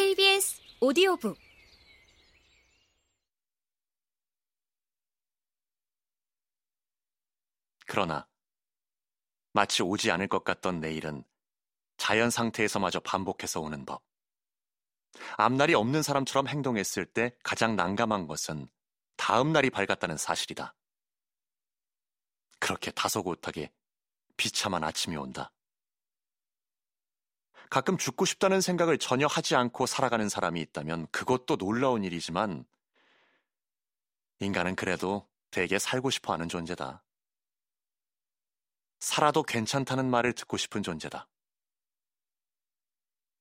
KBS 오디오북 그러나 마치 오지 않을 것 같던 내일은 자연 상태에서마저 반복해서 오는 법. 앞날이 없는 사람처럼 행동했을 때 가장 난감한 것은 다음 날이 밝았다는 사실이다. 그렇게 다소곳하게 비참한 아침이 온다. 가끔 죽고 싶다는 생각을 전혀 하지 않고 살아가는 사람이 있다면 그것도 놀라운 일이지만 인간은 그래도 되게 살고 싶어 하는 존재다. 살아도 괜찮다는 말을 듣고 싶은 존재다.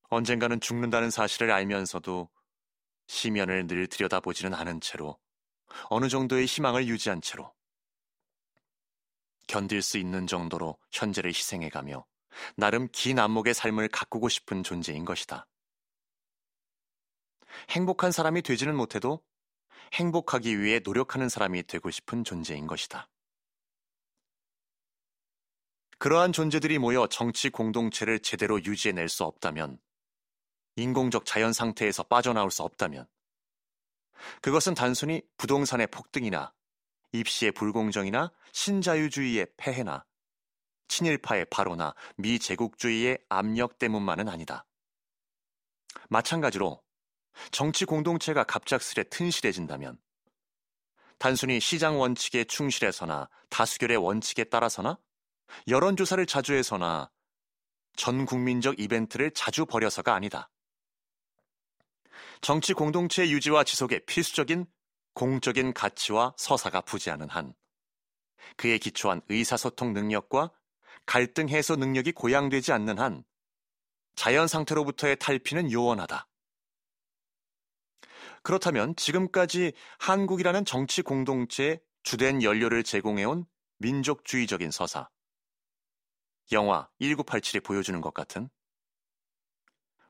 언젠가는 죽는다는 사실을 알면서도 시면을 늘 들여다보지는 않은 채로 어느 정도의 희망을 유지한 채로 견딜 수 있는 정도로 현재를 희생해가며 나름 긴 안목의 삶을 가꾸고 싶은 존재인 것이다. 행복한 사람이 되지는 못해도 행복하기 위해 노력하는 사람이 되고 싶은 존재인 것이다. 그러한 존재들이 모여 정치 공동체를 제대로 유지해낼 수 없다면, 인공적 자연 상태에서 빠져나올 수 없다면, 그것은 단순히 부동산의 폭등이나 입시의 불공정이나 신자유주의의 폐해나 친일파의 발호나 미제국주의의 압력 때문만은 아니다. 마찬가지로 정치 공동체가 갑작스레 튼실해진다면 단순히 시장 원칙에 충실해서나 다수결의 원칙에 따라서나 여론조사를 자주 해서나 전 국민적 이벤트를 자주 벌여서가 아니다. 정치 공동체 유지와 지속에 필수적인 공적인 가치와 서사가 부재하는 한 그에 기초한 의사소통 능력과 갈등 해소 능력이 고양되지 않는 한 자연 상태로부터의 탈피는 요원하다. 그렇다면 지금까지 한국이라는 정치 공동체에 주된 연료를 제공해온 민족주의적인 서사, 영화 1987이 보여주는 것 같은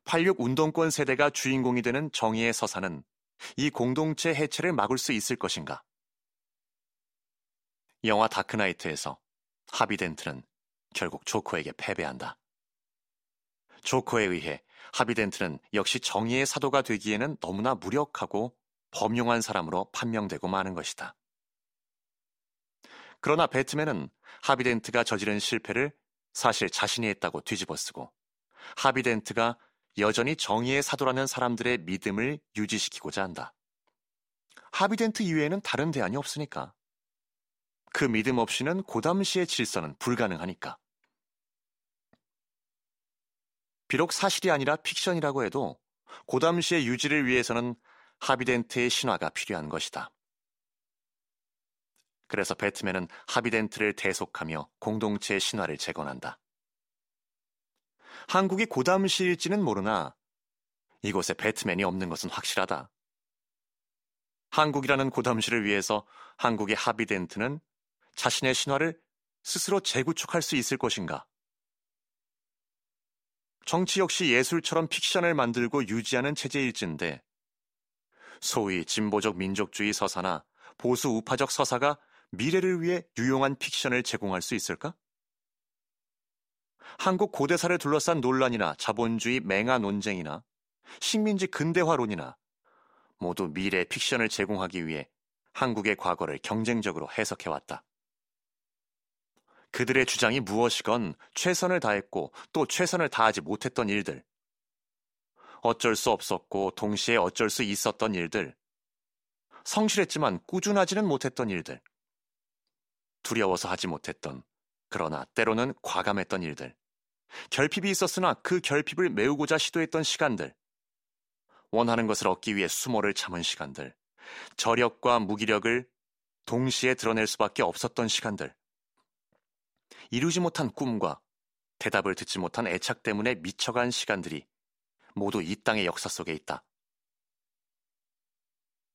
86 운동권 세대가 주인공이 되는 정의의 서사는 이 공동체 해체를 막을 수 있을 것인가? 영화 다크나이트에서 하비덴트는 결국 조커에게 패배한다. 조커에 의해 하비덴트는 역시 정의의 사도가 되기에는 너무나 무력하고 범용한 사람으로 판명되고 마는 것이다. 그러나 배트맨은 하비덴트가 저지른 실패를 사실 자신이 했다고 뒤집어쓰고 하비덴트가 여전히 정의의 사도라는 사람들의 믿음을 유지시키고자 한다. 하비덴트 이외에는 다른 대안이 없으니까. 그 믿음 없이는 고담시의 질서는 불가능하니까. 비록 사실이 아니라 픽션이라고 해도 고담시의 유지를 위해서는 하비덴트의 신화가 필요한 것이다. 그래서 배트맨은 하비덴트를 대속하며 공동체의 신화를 재건한다. 한국이 고담시일지는 모르나 이곳에 배트맨이 없는 것은 확실하다. 한국이라는 고담시를 위해서 한국의 하비덴트는 자신의 신화를 스스로 재구축할 수 있을 것인가? 정치 역시 예술처럼 픽션을 만들고 유지하는 체제일진데 소위 진보적 민족주의 서사나 보수 우파적 서사가 미래를 위해 유용한 픽션을 제공할 수 있을까? 한국 고대사를 둘러싼 논란이나 자본주의 맹아 논쟁이나 식민지 근대화론이나 모두 미래 픽션을 제공하기 위해 한국의 과거를 경쟁적으로 해석해왔다. 그들의 주장이 무엇이건 최선을 다했고 또 최선을 다하지 못했던 일들. 어쩔 수 없었고 동시에 어쩔 수 있었던 일들. 성실했지만 꾸준하지는 못했던 일들. 두려워서 하지 못했던, 그러나 때로는 과감했던 일들. 결핍이 있었으나 그 결핍을 메우고자 시도했던 시간들. 원하는 것을 얻기 위해 수모를 참은 시간들. 저력과 무기력을 동시에 드러낼 수밖에 없었던 시간들. 이루지 못한 꿈과 대답을 듣지 못한 애착 때문에 미쳐간 시간들이 모두 이 땅의 역사 속에 있다.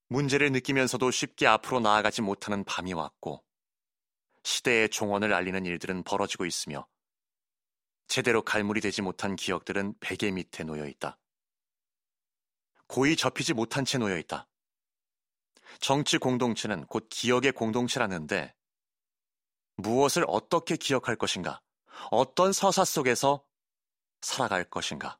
문제를 느끼면서도 쉽게 앞으로 나아가지 못하는 밤이 왔고, 시대의 종언을 알리는 일들은 벌어지고 있으며, 제대로 갈무리 되지 못한 기억들은 베개 밑에 놓여 있다. 고이 접히지 못한 채 놓여 있다. 정치 공동체는 곧 기억의 공동체라는데, 무엇을 어떻게 기억할 것인가? 어떤 서사 속에서 살아갈 것인가?